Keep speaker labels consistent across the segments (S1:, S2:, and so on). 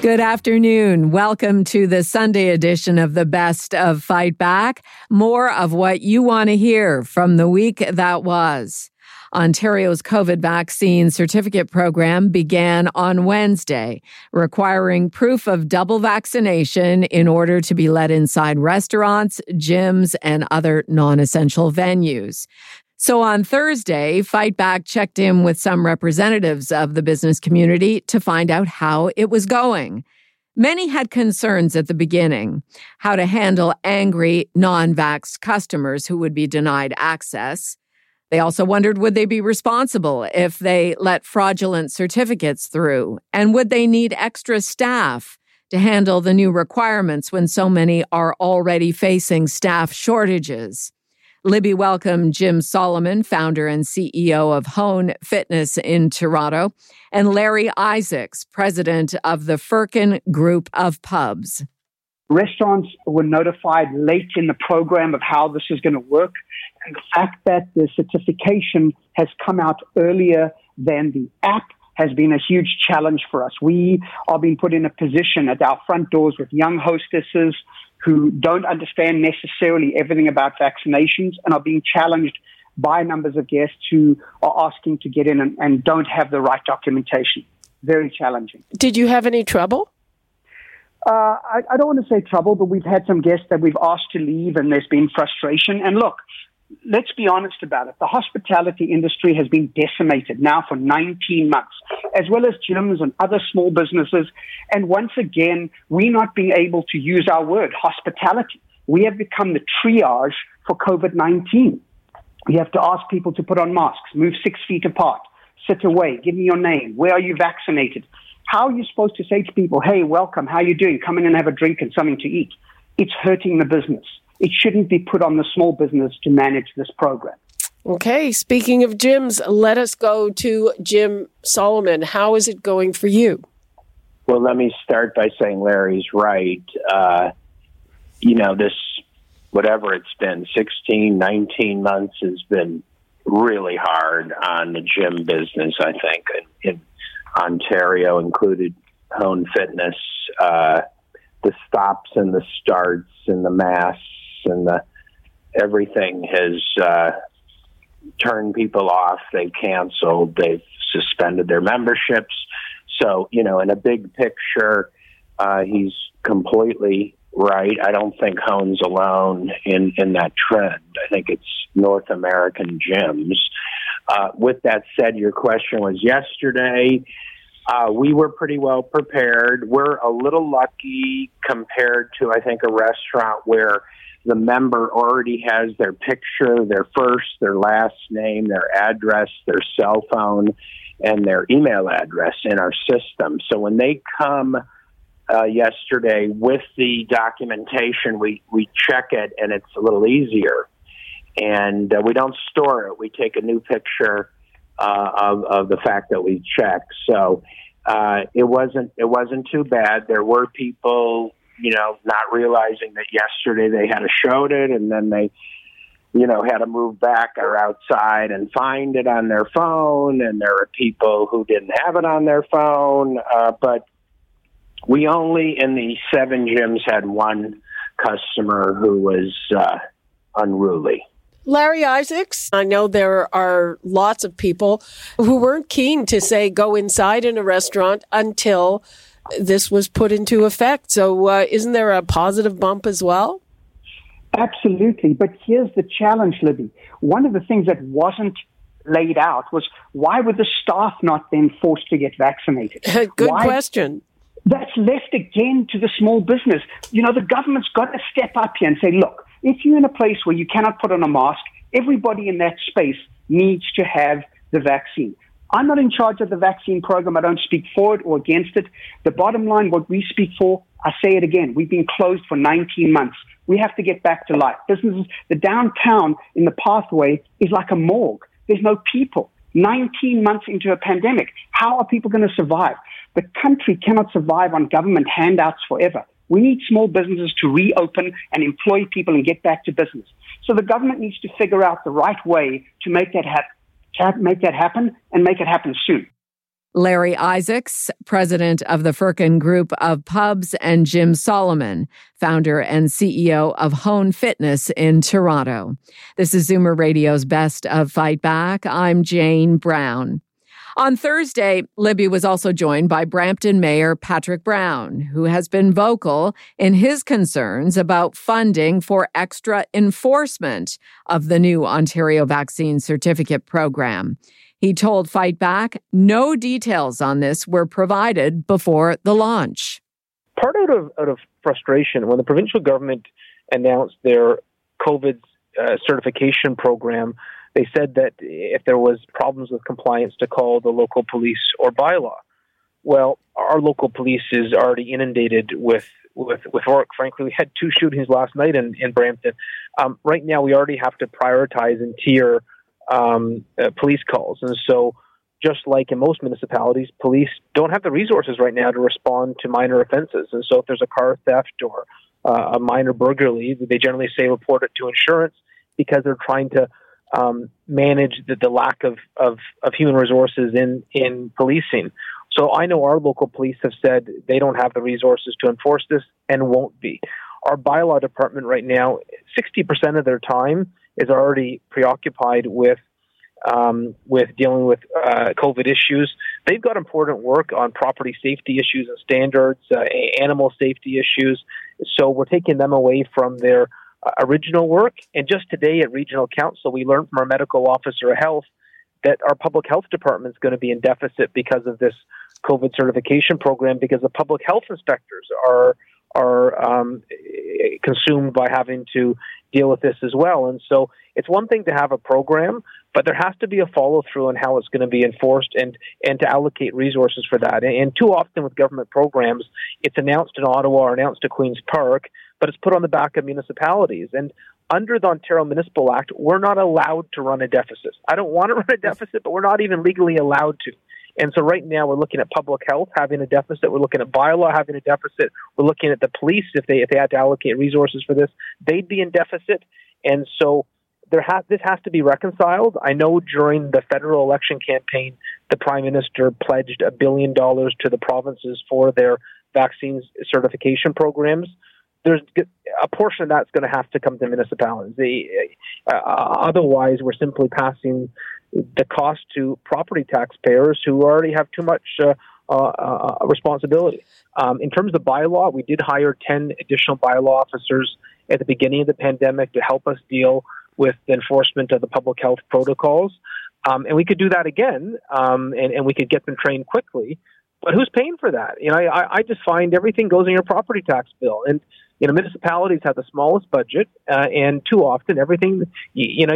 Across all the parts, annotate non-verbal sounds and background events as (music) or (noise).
S1: Good afternoon. Welcome to the Sunday edition of the Best of Fight Back. More of what you want to hear from the week that was. Ontario's COVID vaccine certificate program began on Wednesday, requiring proof of double vaccination in order to be let inside restaurants, gyms, and other non essential venues. So on Thursday, Fight Back checked in with some representatives of the business community to find out how it was going. Many had concerns at the beginning how to handle angry, non vaxxed customers who would be denied access. They also wondered would they be responsible if they let fraudulent certificates through? And would they need extra staff to handle the new requirements when so many are already facing staff shortages? Libby welcomed Jim Solomon, founder and CEO of Hone Fitness in Toronto, and Larry Isaacs, president of the Firkin Group of Pubs.
S2: Restaurants were notified late in the program of how this is going to work. And the fact that the certification has come out earlier than the app has been a huge challenge for us. We are being put in a position at our front doors with young hostesses who don't understand necessarily everything about vaccinations and are being challenged by numbers of guests who are asking to get in and, and don't have the right documentation. Very challenging.
S3: Did you have any trouble?
S2: Uh, I, I, don't want to say trouble, but we've had some guests that we've asked to leave and there's been frustration. And look, let's be honest about it. The hospitality industry has been decimated now for 19 months, as well as gyms and other small businesses. And once again, we're not being able to use our word, hospitality. We have become the triage for COVID 19. We have to ask people to put on masks, move six feet apart, sit away, give me your name, where are you vaccinated? How are you supposed to say to people, hey, welcome, how are you doing? Come in and have a drink and something to eat. It's hurting the business it shouldn't be put on the small business to manage this program.
S3: Okay, speaking of gyms, let us go to Jim Solomon. How is it going for you?
S4: Well, let me start by saying Larry's right. Uh, you know, this, whatever it's been, 16, 19 months has been really hard on the gym business, I think, in, in Ontario, included Hone Fitness. Uh, the stops and the starts and the masks and the, everything has uh, turned people off. They've canceled. They've suspended their memberships. So, you know, in a big picture, uh, he's completely right. I don't think Hone's alone in, in that trend. I think it's North American gyms. Uh, with that said, your question was yesterday. Uh, we were pretty well prepared. We're a little lucky compared to, I think, a restaurant where the member already has their picture, their first, their last name, their address, their cell phone, and their email address in our system. So when they come uh, yesterday with the documentation, we, we check it and it's a little easier. And uh, we don't store it. We take a new picture uh, of, of the fact that we check. So uh, it wasn't it wasn't too bad. There were people you know, not realizing that yesterday they had a showed it and then they, you know, had to move back or outside and find it on their phone. And there are people who didn't have it on their phone. Uh, but we only in the seven gyms had one customer who was uh, unruly.
S3: Larry Isaacs, I know there are lots of people who weren't keen to say go inside in a restaurant until this was put into effect. So, uh, isn't there a positive bump as well?
S2: Absolutely. But here's the challenge, Libby. One of the things that wasn't laid out was why were the staff not then forced to get vaccinated? (laughs)
S3: Good
S2: why?
S3: question.
S2: That's left again to the small business. You know, the government's got to step up here and say, look, if you're in a place where you cannot put on a mask, everybody in that space needs to have the vaccine. I'm not in charge of the vaccine program. I don't speak for it or against it. The bottom line, what we speak for, I say it again, we've been closed for 19 months. We have to get back to life. Businesses, the downtown in the pathway is like a morgue. There's no people. 19 months into a pandemic. How are people going to survive? The country cannot survive on government handouts forever. We need small businesses to reopen and employ people and get back to business. So the government needs to figure out the right way to make that happen, make that happen and make it happen soon.
S1: Larry Isaacs, president of the Firkin Group of Pubs, and Jim Solomon, founder and CEO of Hone Fitness in Toronto. This is Zoomer Radio's Best of Fight Back. I'm Jane Brown. On Thursday, Libby was also joined by Brampton Mayor Patrick Brown, who has been vocal in his concerns about funding for extra enforcement of the new Ontario Vaccine Certificate Program. He told Fight Back no details on this were provided before the launch.
S5: Part out of, out of frustration, when the provincial government announced their COVID uh, certification program, they said that if there was problems with compliance, to call the local police or bylaw. Well, our local police is already inundated with with with work. Frankly, we had two shootings last night in in Brampton. Um, right now, we already have to prioritize and tier um, uh, police calls, and so just like in most municipalities, police don't have the resources right now to respond to minor offenses. And so, if there's a car theft or uh, a minor burglary, they generally say report it to insurance because they're trying to um, manage the, the lack of, of, of human resources in, in policing. So I know our local police have said they don't have the resources to enforce this and won't be. Our bylaw department right now, 60% of their time is already preoccupied with um, with dealing with uh, COVID issues. They've got important work on property safety issues and standards, uh, animal safety issues. So we're taking them away from their uh, original work. And just today at Regional Council, we learned from our medical officer of health that our public health department is going to be in deficit because of this COVID certification program because the public health inspectors are are um, consumed by having to deal with this as well. And so it's one thing to have a program, but there has to be a follow through on how it's going to be enforced and and to allocate resources for that. And, and too often with government programs, it's announced in Ottawa or announced at Queens Park, but it's put on the back of municipalities. And under the Ontario Municipal Act, we're not allowed to run a deficit. I don't want to (laughs) run a deficit, but we're not even legally allowed to. And so right now we're looking at public health having a deficit. We're looking at bylaw having a deficit. We're looking at the police if they if they had to allocate resources for this, they'd be in deficit. And so there has this has to be reconciled. I know during the federal election campaign, the prime minister pledged a billion dollars to the provinces for their vaccines certification programs there's a portion of that's going to have to come to municipalities. They, uh, otherwise, we're simply passing the cost to property taxpayers who already have too much uh, uh, uh, responsibility. Um, in terms of bylaw, we did hire 10 additional bylaw officers at the beginning of the pandemic to help us deal with the enforcement of the public health protocols. Um, and we could do that again, um, and, and we could get them trained quickly. But who's paying for that? You know, I, I just find everything goes in your property tax bill, and you know, municipalities have the smallest budget, uh, and too often everything, you, you know,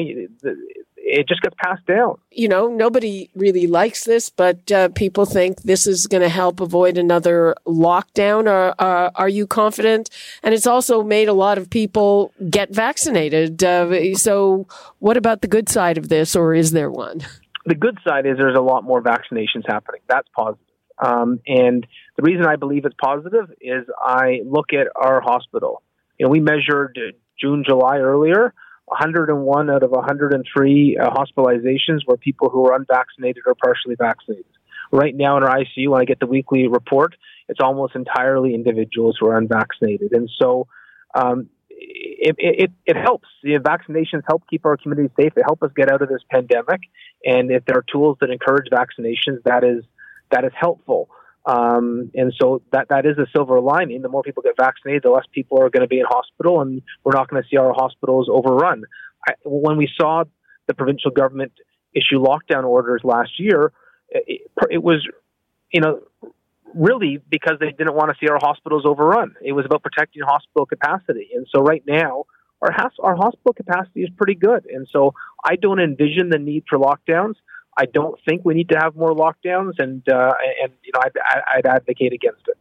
S5: it just gets passed down.
S3: You know, nobody really likes this, but uh, people think this is going to help avoid another lockdown. Are, uh, are you confident? And it's also made a lot of people get vaccinated. Uh, so, what about the good side of this, or is there one?
S5: The good side is there's a lot more vaccinations happening. That's positive. Um, and the reason I believe it's positive is I look at our hospital. You know, we measured June, July earlier. 101 out of 103 uh, hospitalizations were people who were unvaccinated or partially vaccinated. Right now in our ICU, when I get the weekly report, it's almost entirely individuals who are unvaccinated. And so um, it, it, it helps. The vaccinations help keep our community safe. They help us get out of this pandemic. And if there are tools that encourage vaccinations, that is that is helpful. Um, and so that that is a silver lining. The more people get vaccinated, the less people are going to be in hospital, and we're not going to see our hospitals overrun. I, when we saw the provincial government issue lockdown orders last year, it, it was, you know, really because they didn't want to see our hospitals overrun. It was about protecting hospital capacity, and so right now our has, our hospital capacity is pretty good, and so I don't envision the need for lockdowns. I don't think we need to have more lockdowns, and uh, and you know I'd, I'd advocate against it.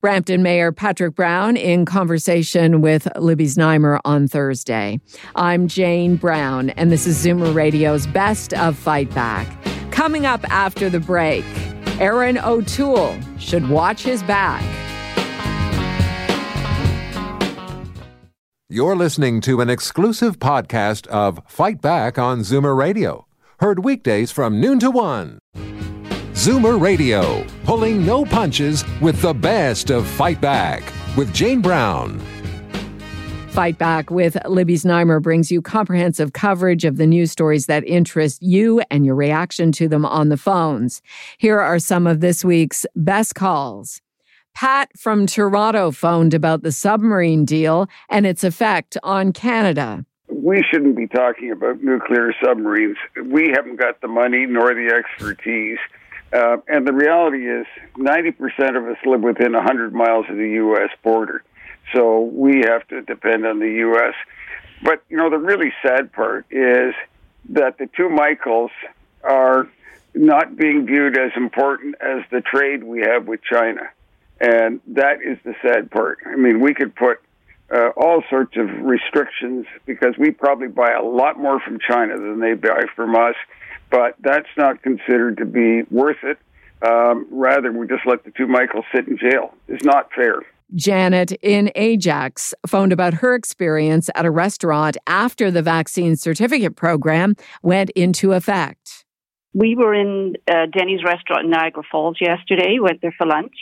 S1: Brampton Mayor Patrick Brown in conversation with Libby Znaimer on Thursday. I'm Jane Brown, and this is Zoomer Radio's Best of Fight Back. Coming up after the break, Erin O'Toole should watch his back.
S6: You're listening to an exclusive podcast of Fight Back on Zoomer Radio, heard weekdays from noon to one. Zoomer Radio, pulling no punches with the best of Fight Back with Jane Brown.
S1: Fight Back with Libby Znaimer brings you comprehensive coverage of the news stories that interest you and your reaction to them on the phones. Here are some of this week's best calls. Pat from Toronto phoned about the submarine deal and its effect on Canada.
S7: We shouldn't be talking about nuclear submarines. We haven't got the money nor the expertise. Uh, and the reality is, 90% of us live within 100 miles of the U.S. border. So we have to depend on the U.S. But, you know, the really sad part is that the two Michaels are not being viewed as important as the trade we have with China. And that is the sad part. I mean, we could put uh, all sorts of restrictions because we probably buy a lot more from China than they buy from us but that's not considered to be worth it. Um, rather, we just let the two Michaels sit in jail. It's not fair.
S1: Janet in Ajax phoned about her experience at a restaurant after the vaccine certificate program went into effect.
S8: We were in uh, Denny's restaurant in Niagara Falls yesterday, went there for lunch,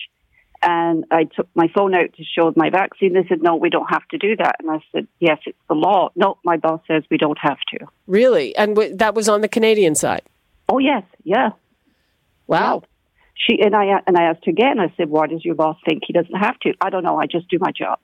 S8: and I took my phone out to show my vaccine. They said, no, we don't have to do that. And I said, yes, it's the law. No, my boss says we don't have to.
S3: Really? And w- that was on the Canadian side?
S8: Oh, yes. Yeah.
S3: Wow.
S8: Yeah. She and I and I asked her again. I said, "Why does your boss think he doesn't have to?" I don't know. I just do my job.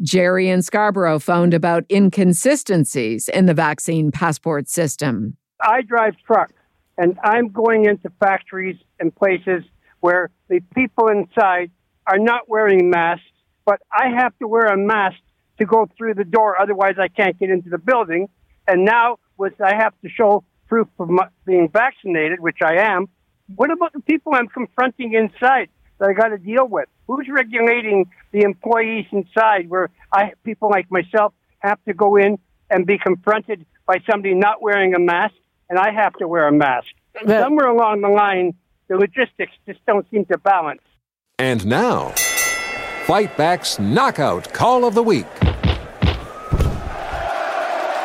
S1: Jerry in Scarborough phoned about inconsistencies in the vaccine passport system.
S9: I drive trucks, and I'm going into factories and places where the people inside are not wearing masks, but I have to wear a mask to go through the door. Otherwise, I can't get into the building. And now, with I have to show proof of my, being vaccinated, which I am. What about the people I'm confronting inside that I got to deal with? Who's regulating the employees inside where I people like myself have to go in and be confronted by somebody not wearing a mask and I have to wear a mask? Somewhere along the line, the logistics just don't seem to balance.
S6: And now, Fight Back's Knockout Call of the Week.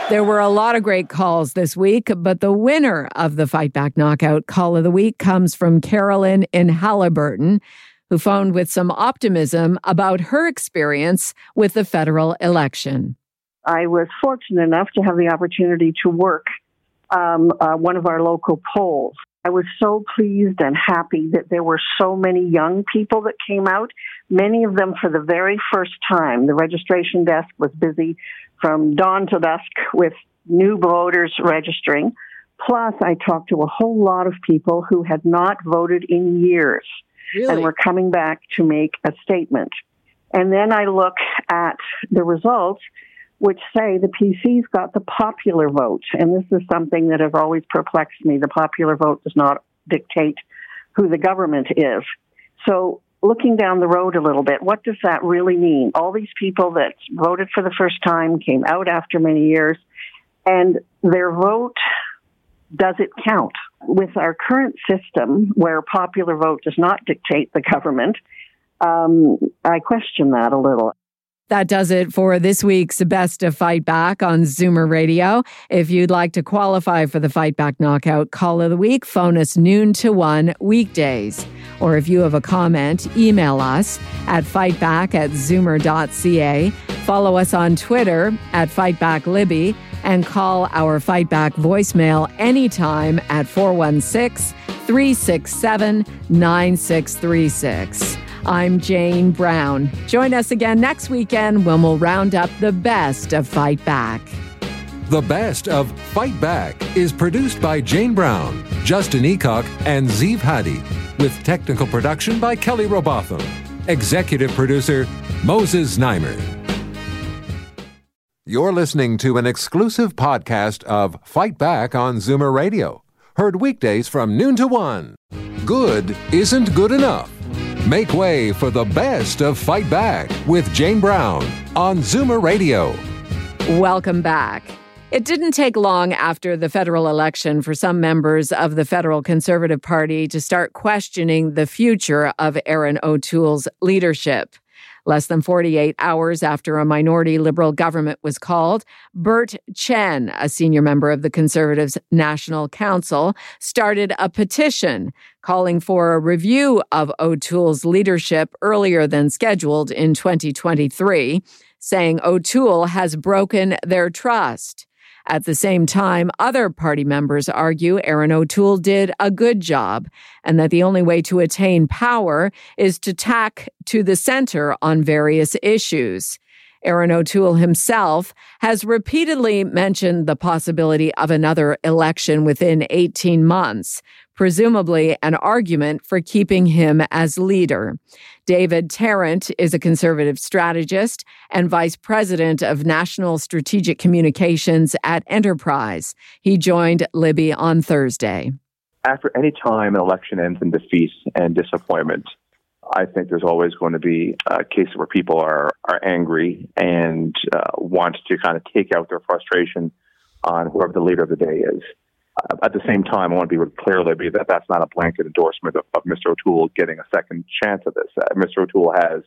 S1: There were a lot of great calls this week, but the winner of the Fight Back Knockout Call of the Week comes from Carolyn in Haliburton, who phoned with some optimism about her experience with the federal election.
S10: I was fortunate enough to have the opportunity to work um, uh, one of our local polls. I was so pleased and happy that there were so many young people that came out, many of them for the very first time. The registration desk was busy from dawn to dusk with new voters registering. Plus, I talked to a whole lot of people who had not voted in years
S3: really?
S10: and were coming back to make a statement. And then I look at the results, which say the PCs got the popular vote. And this is something that has always perplexed me. The popular vote does not dictate who the government is. So looking down the road a little bit, what does that really mean? All these people that voted for the first time came out after many years, and their vote does it count? With our current system, where popular vote does not dictate the government, um, I question that a little.
S1: That does it for this week's Best of Fight Back on Zoomer Radio. If you'd like to qualify for the Fight Back Knockout Call of the Week, phone us noon to one weekdays. Or if you have a comment, email us at fightback at zoomer.ca. Follow us on Twitter at FightbackLibby and call our Fight Back voicemail anytime at 416 367 9636. I'm Jane Brown. Join us again next weekend when we'll round up the best of Fight Back.
S6: The best of Fight Back is produced by Jane Brown, Justin Eacock, and Zeev Hadi, with technical production by Kelly Robotham. Executive producer Moses Znaimer. You're listening to an exclusive podcast of Fight Back on Zoomer Radio, Heard weekdays from noon to one. Good isn't good enough. Make way for the best of Fight Back with Jane Brown on Zoomer Radio.
S1: Welcome back. It didn't take long after the federal election for some members of the federal Conservative Party to start questioning the future of Erin O'Toole's leadership. Less than 48 hours after a minority liberal government was called, Bert Chen, a senior member of the Conservatives National Council, started a petition calling for a review of O'Toole's leadership earlier than scheduled in 2023, saying O'Toole has broken their trust. At the same time, other party members argue Erin O'Toole did a good job and that the only way to attain power is to tack to the center on various issues. Erin O'Toole himself has repeatedly mentioned the possibility of another election within 18 months, presumably an argument for keeping him as leader. David Tarrant is a conservative strategist and vice president of national strategic communications at Enterprise. He joined Libby on Thursday.
S11: After any time an election ends in defeat and disappointment, I think there's always going to be a case where people are, are angry and uh, want to kind of take out their frustration on whoever the leader of the day is. Uh, at the same time, I want to be really clear, Libby, that that's not a blanket endorsement of, of Mr. O'Toole getting a second chance at this. Uh, Mr. O'Toole has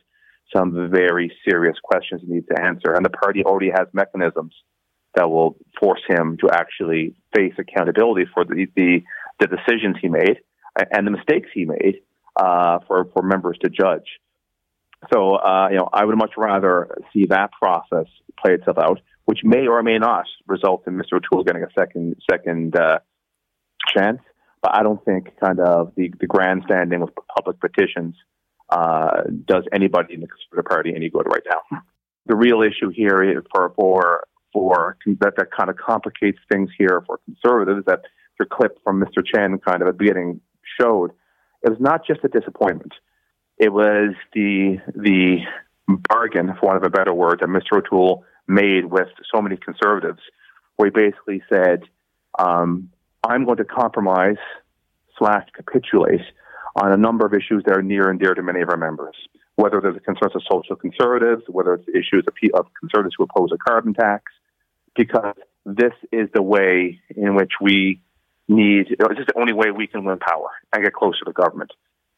S11: some very serious questions he needs to answer, and the party already has mechanisms that will force him to actually face accountability for the, the, the decisions he made and the mistakes he made uh, for for members to judge. So uh, you know, I would much rather see that process play itself out, which may or may not result in Mr. O'Toole getting a second second uh, chance. But I don't think kind of the the grandstanding of public petitions uh, does anybody in the Conservative Party any good right now. The real issue here is for for for that that kind of complicates things here for conservatives that the clip from Mr. Chen kind of at the beginning showed it was not just a disappointment. It was the the bargain, for want of a better word, that Mr. O'Toole made with so many conservatives, where he basically said, um, "I'm going to compromise slash capitulate on a number of issues that are near and dear to many of our members, whether there's a concerns of social conservatives, whether it's issues of, conservatives who oppose a carbon tax, because this is the way in which we need. Is the only way we can win power and get closer to government.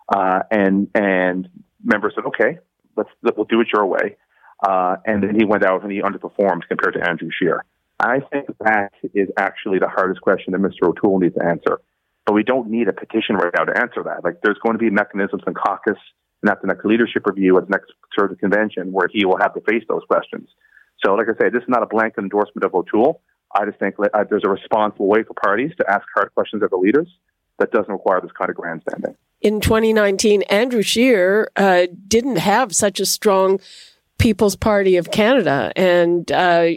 S11: Uh, and and members said, okay, let's we'll do it your way. Uh, and then he went out and he underperformed compared to Andrew Scheer. I think that is actually the hardest question that Mr. O'Toole needs to answer. But we don't need a petition right now to answer that. Like there's going to be mechanisms in caucus and at the next leadership review at the next conservative convention where he will have to face those questions. So, like I say, this is not a blanket endorsement of O'Toole. I just think uh, there's a responsible way for parties to ask hard questions of the leaders that doesn't require this kind of grandstanding.
S3: In 2019, Andrew Scheer uh, didn't have such a strong People's Party of Canada, and uh,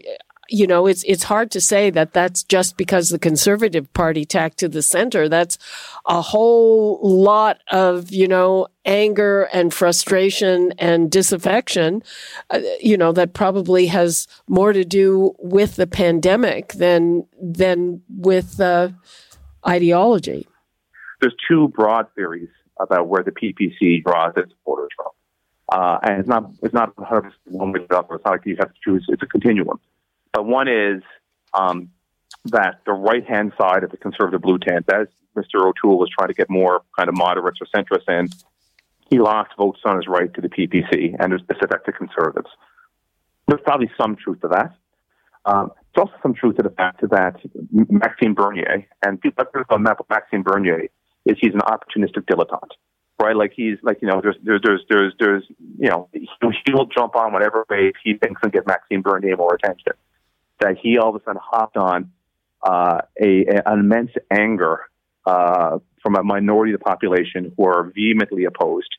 S3: you know, it's it's hard to say that that's just because the Conservative Party tacked to the center. That's a whole lot of you know anger and frustration and disaffection. Uh, you know that probably has more to do with the pandemic than than with uh, ideology.
S11: There's two broad theories about where the PPC draws its supporters from. Uh, and it's not it's not 100 one way or the other. It's not like you have to choose. It's a continuum. But one is um, that the right hand side of the conservative blue tent, as Mr. O'Toole was trying to get more kind of moderates or centrists in, he lost votes on his right to the PPC, and this affected conservatives. There's probably some truth to that. Um, there's also some truth to the fact that Maxime Bernier, and people on that, Maxime Bernier is he's an opportunistic dilettante, right? Like he's like you know, there's there's there's there's, there's you know, he, will jump on whatever wave he thinks will get Maxime Bernier more attention that he all of a sudden hopped on uh, a, a, an immense anger uh, from a minority of the population who are vehemently opposed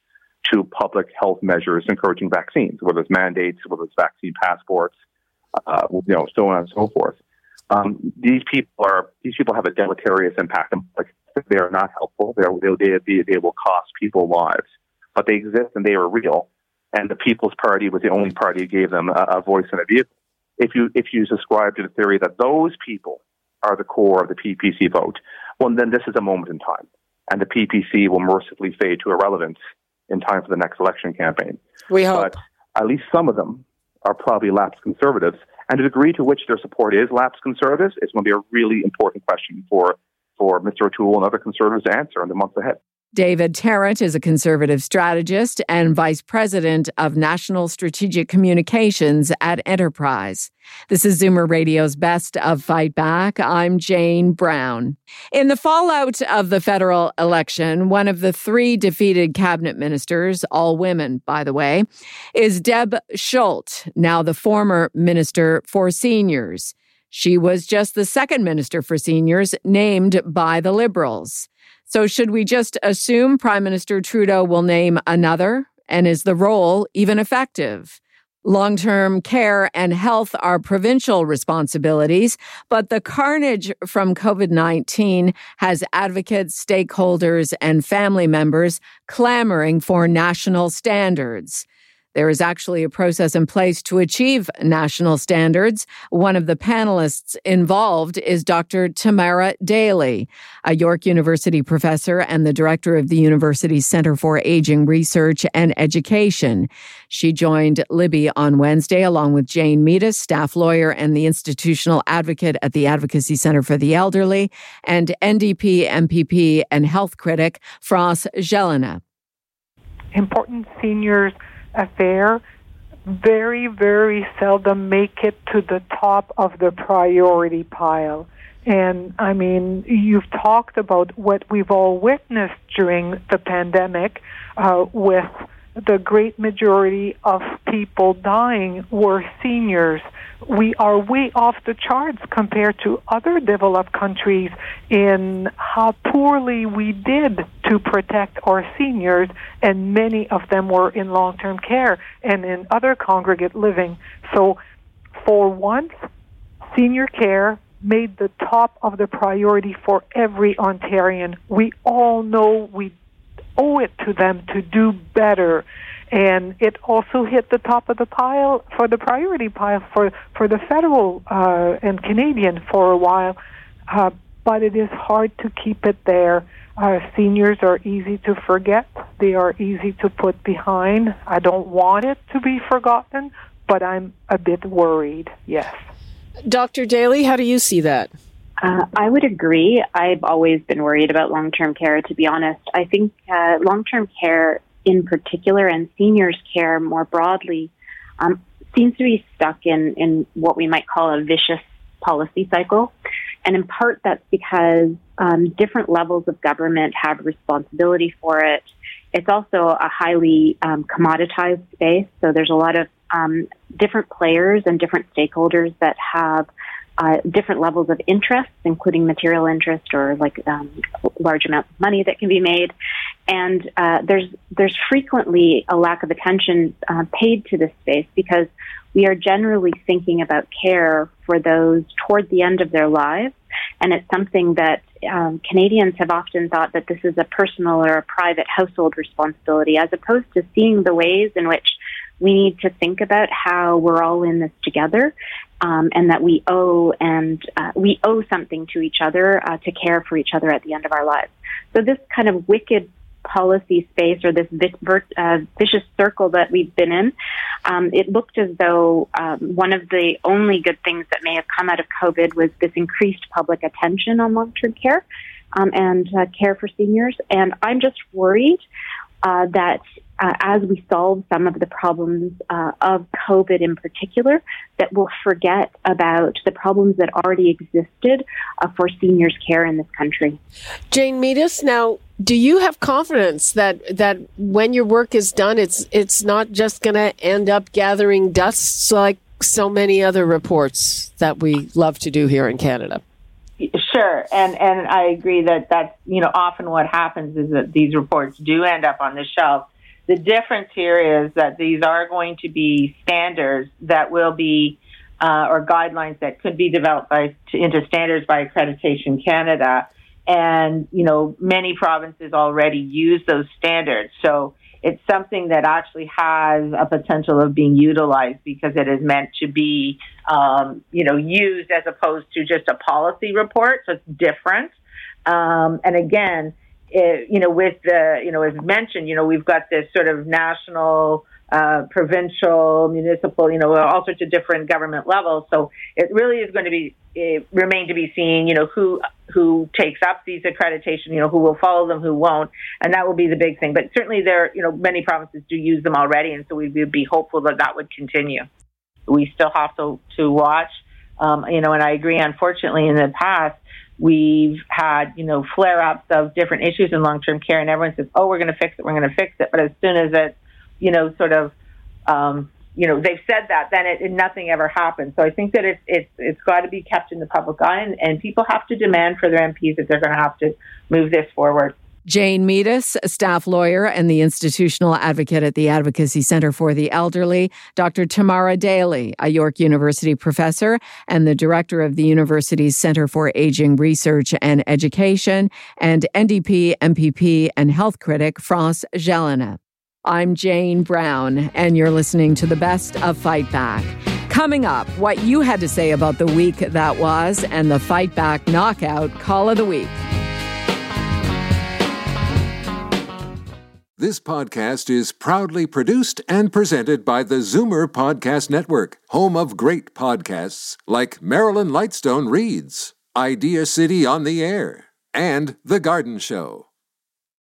S11: to public health measures encouraging vaccines, whether it's mandates, whether it's vaccine passports, uh, you know, so on and so forth. Um, these people are these people have a deleterious impact. Like they are not helpful. They're, they they they will cost people lives, but they exist and they are real. And the People's Party was the only party who gave them a, a voice and a vehicle if you if you subscribe to the theory that those people are the core of the PPC vote, well, then this is a moment in time. And the PPC will mercifully fade to irrelevance in time for the next election campaign.
S3: We hope.
S11: But at least some of them are probably lapsed conservatives. And the degree to which their support is lapsed conservatives is going to be a really important question for, for Mr. O'Toole and other conservatives to answer in the months ahead.
S1: David Tarrant is a conservative strategist and vice president of national strategic communications at Enterprise. This is Zoomer Radio's Best of Fight Back. I'm Jane Brown. In the fallout of the federal election, one of the three defeated cabinet ministers, all women, by the way, is Deb Schulte, now the former minister for seniors. She was just the second minister for seniors named by the Liberals. So, should we just assume Prime Minister Trudeau will name another? And is the role even effective? Long term care and health are provincial responsibilities, but the carnage from COVID 19 has advocates, stakeholders, and family members clamoring for national standards. There is actually a process in place to achieve national standards. One of the panelists involved is Dr. Tamara Daly, a York University professor and the director of the university's Center for Aging Research and Education. She joined Libby on Wednesday along with Jane Meadus, staff lawyer and the institutional advocate at the Advocacy Center for the Elderly, and NDP MPP and health critic France Gélinas.
S12: Important seniors affair very, very seldom make it to the top of the priority pile. And I mean, you've talked about what we've all witnessed during the pandemic uh, with the great majority of people dying were seniors. We are way off the charts compared to other developed countries in how poorly we did to protect our seniors, and many of them were in long term care and in other congregate living. So, for once, senior care made the top of the priority for every Ontarian. We all know we owe it to them to do better. And it also hit the top of the pile for the priority pile for, for the federal uh, and Canadian for a while. Uh, but it is hard to keep it there. Uh, seniors are easy to forget. They are easy to put behind. I don't want it to be forgotten, but I'm a bit worried, yes.
S3: Dr. Daly, how do you see that?
S13: Uh, I would agree. I've always been worried about long term care, to be honest. I think uh, long term care in particular and seniors care more broadly um, seems to be stuck in, in what we might call a vicious policy cycle. And in part, that's because um, different levels of government have responsibility for it. It's also a highly um, commoditized space, so there's a lot of um, different players and different stakeholders that have uh, different levels of interest, including material interest or like um, large amounts of money that can be made. And uh, there's there's frequently a lack of attention uh, paid to this space because we are generally thinking about care for those toward the end of their lives, and it's something that um, Canadians have often thought that this is a personal or a private household responsibility, as opposed to seeing the ways in which we need to think about how we're all in this together um, and that we owe and uh, we owe something to each other uh, to care for each other at the end of our lives. So this kind of wicked policy space or this uh, vicious circle that we've been in, um, it looked as though um, one of the only good things that may have come out of COVID was this increased public attention on long-term care um, and uh, care for seniors. And I'm just worried uh, that uh, as we solve some of the problems uh, of COVID in particular, that we'll forget about the problems that already existed uh, for seniors' care in this country.
S3: Jane Meadus, now, do you have confidence that that when your work is done, it's it's not just going to end up gathering dust like so many other reports that we love to do here in Canada?
S14: Sure, and and I agree that that's you know often what happens is that these reports do end up on the shelf the difference here is that these are going to be standards that will be, uh, or guidelines that could be developed by, into standards by Accreditation Canada. And, you know, many provinces already use those standards. So it's something that actually has a potential of being utilized because it is meant to be, um, you know, used as opposed to just a policy report. So it's different. Um, and again, it, you know, with the, you know, as mentioned, you know, we've got this sort of national, uh, provincial, municipal, you know, all sorts of different government levels. So it really is going to be it remain to be seen. You know, who who takes up these accreditation, you know, who will follow them, who won't, and that will be the big thing. But certainly, there, you know, many provinces do use them already, and so we would be hopeful that that would continue. We still have to to watch, um, you know, and I agree. Unfortunately, in the past, we've had you know flare ups of different issues in long term care, and everyone says, "Oh, we're going to fix it, we're going to fix it," but as soon as it, you know, sort of um, you know they've said that, then it, it, nothing ever happens. So I think that it's it's it's got to be kept in the public eye, and, and people have to demand for their MPs that they're going to have to move this forward.
S1: Jane Meadus, staff lawyer and the institutional advocate at the Advocacy Center for the Elderly, Dr. Tamara Daly, a York University professor and the director of the university's Center for Aging Research and Education, and NDP, MPP, and health critic France Gélinas. I'm Jane Brown, and you're listening to the best of Fight Back. Coming up, what you had to say about the week that was and the Fight Back Knockout Call of the Week.
S6: This podcast is proudly produced and presented by the Zoomer Podcast Network, home of great podcasts like Marilyn Lightstone Reads, Idea City on the Air, and The Garden Show.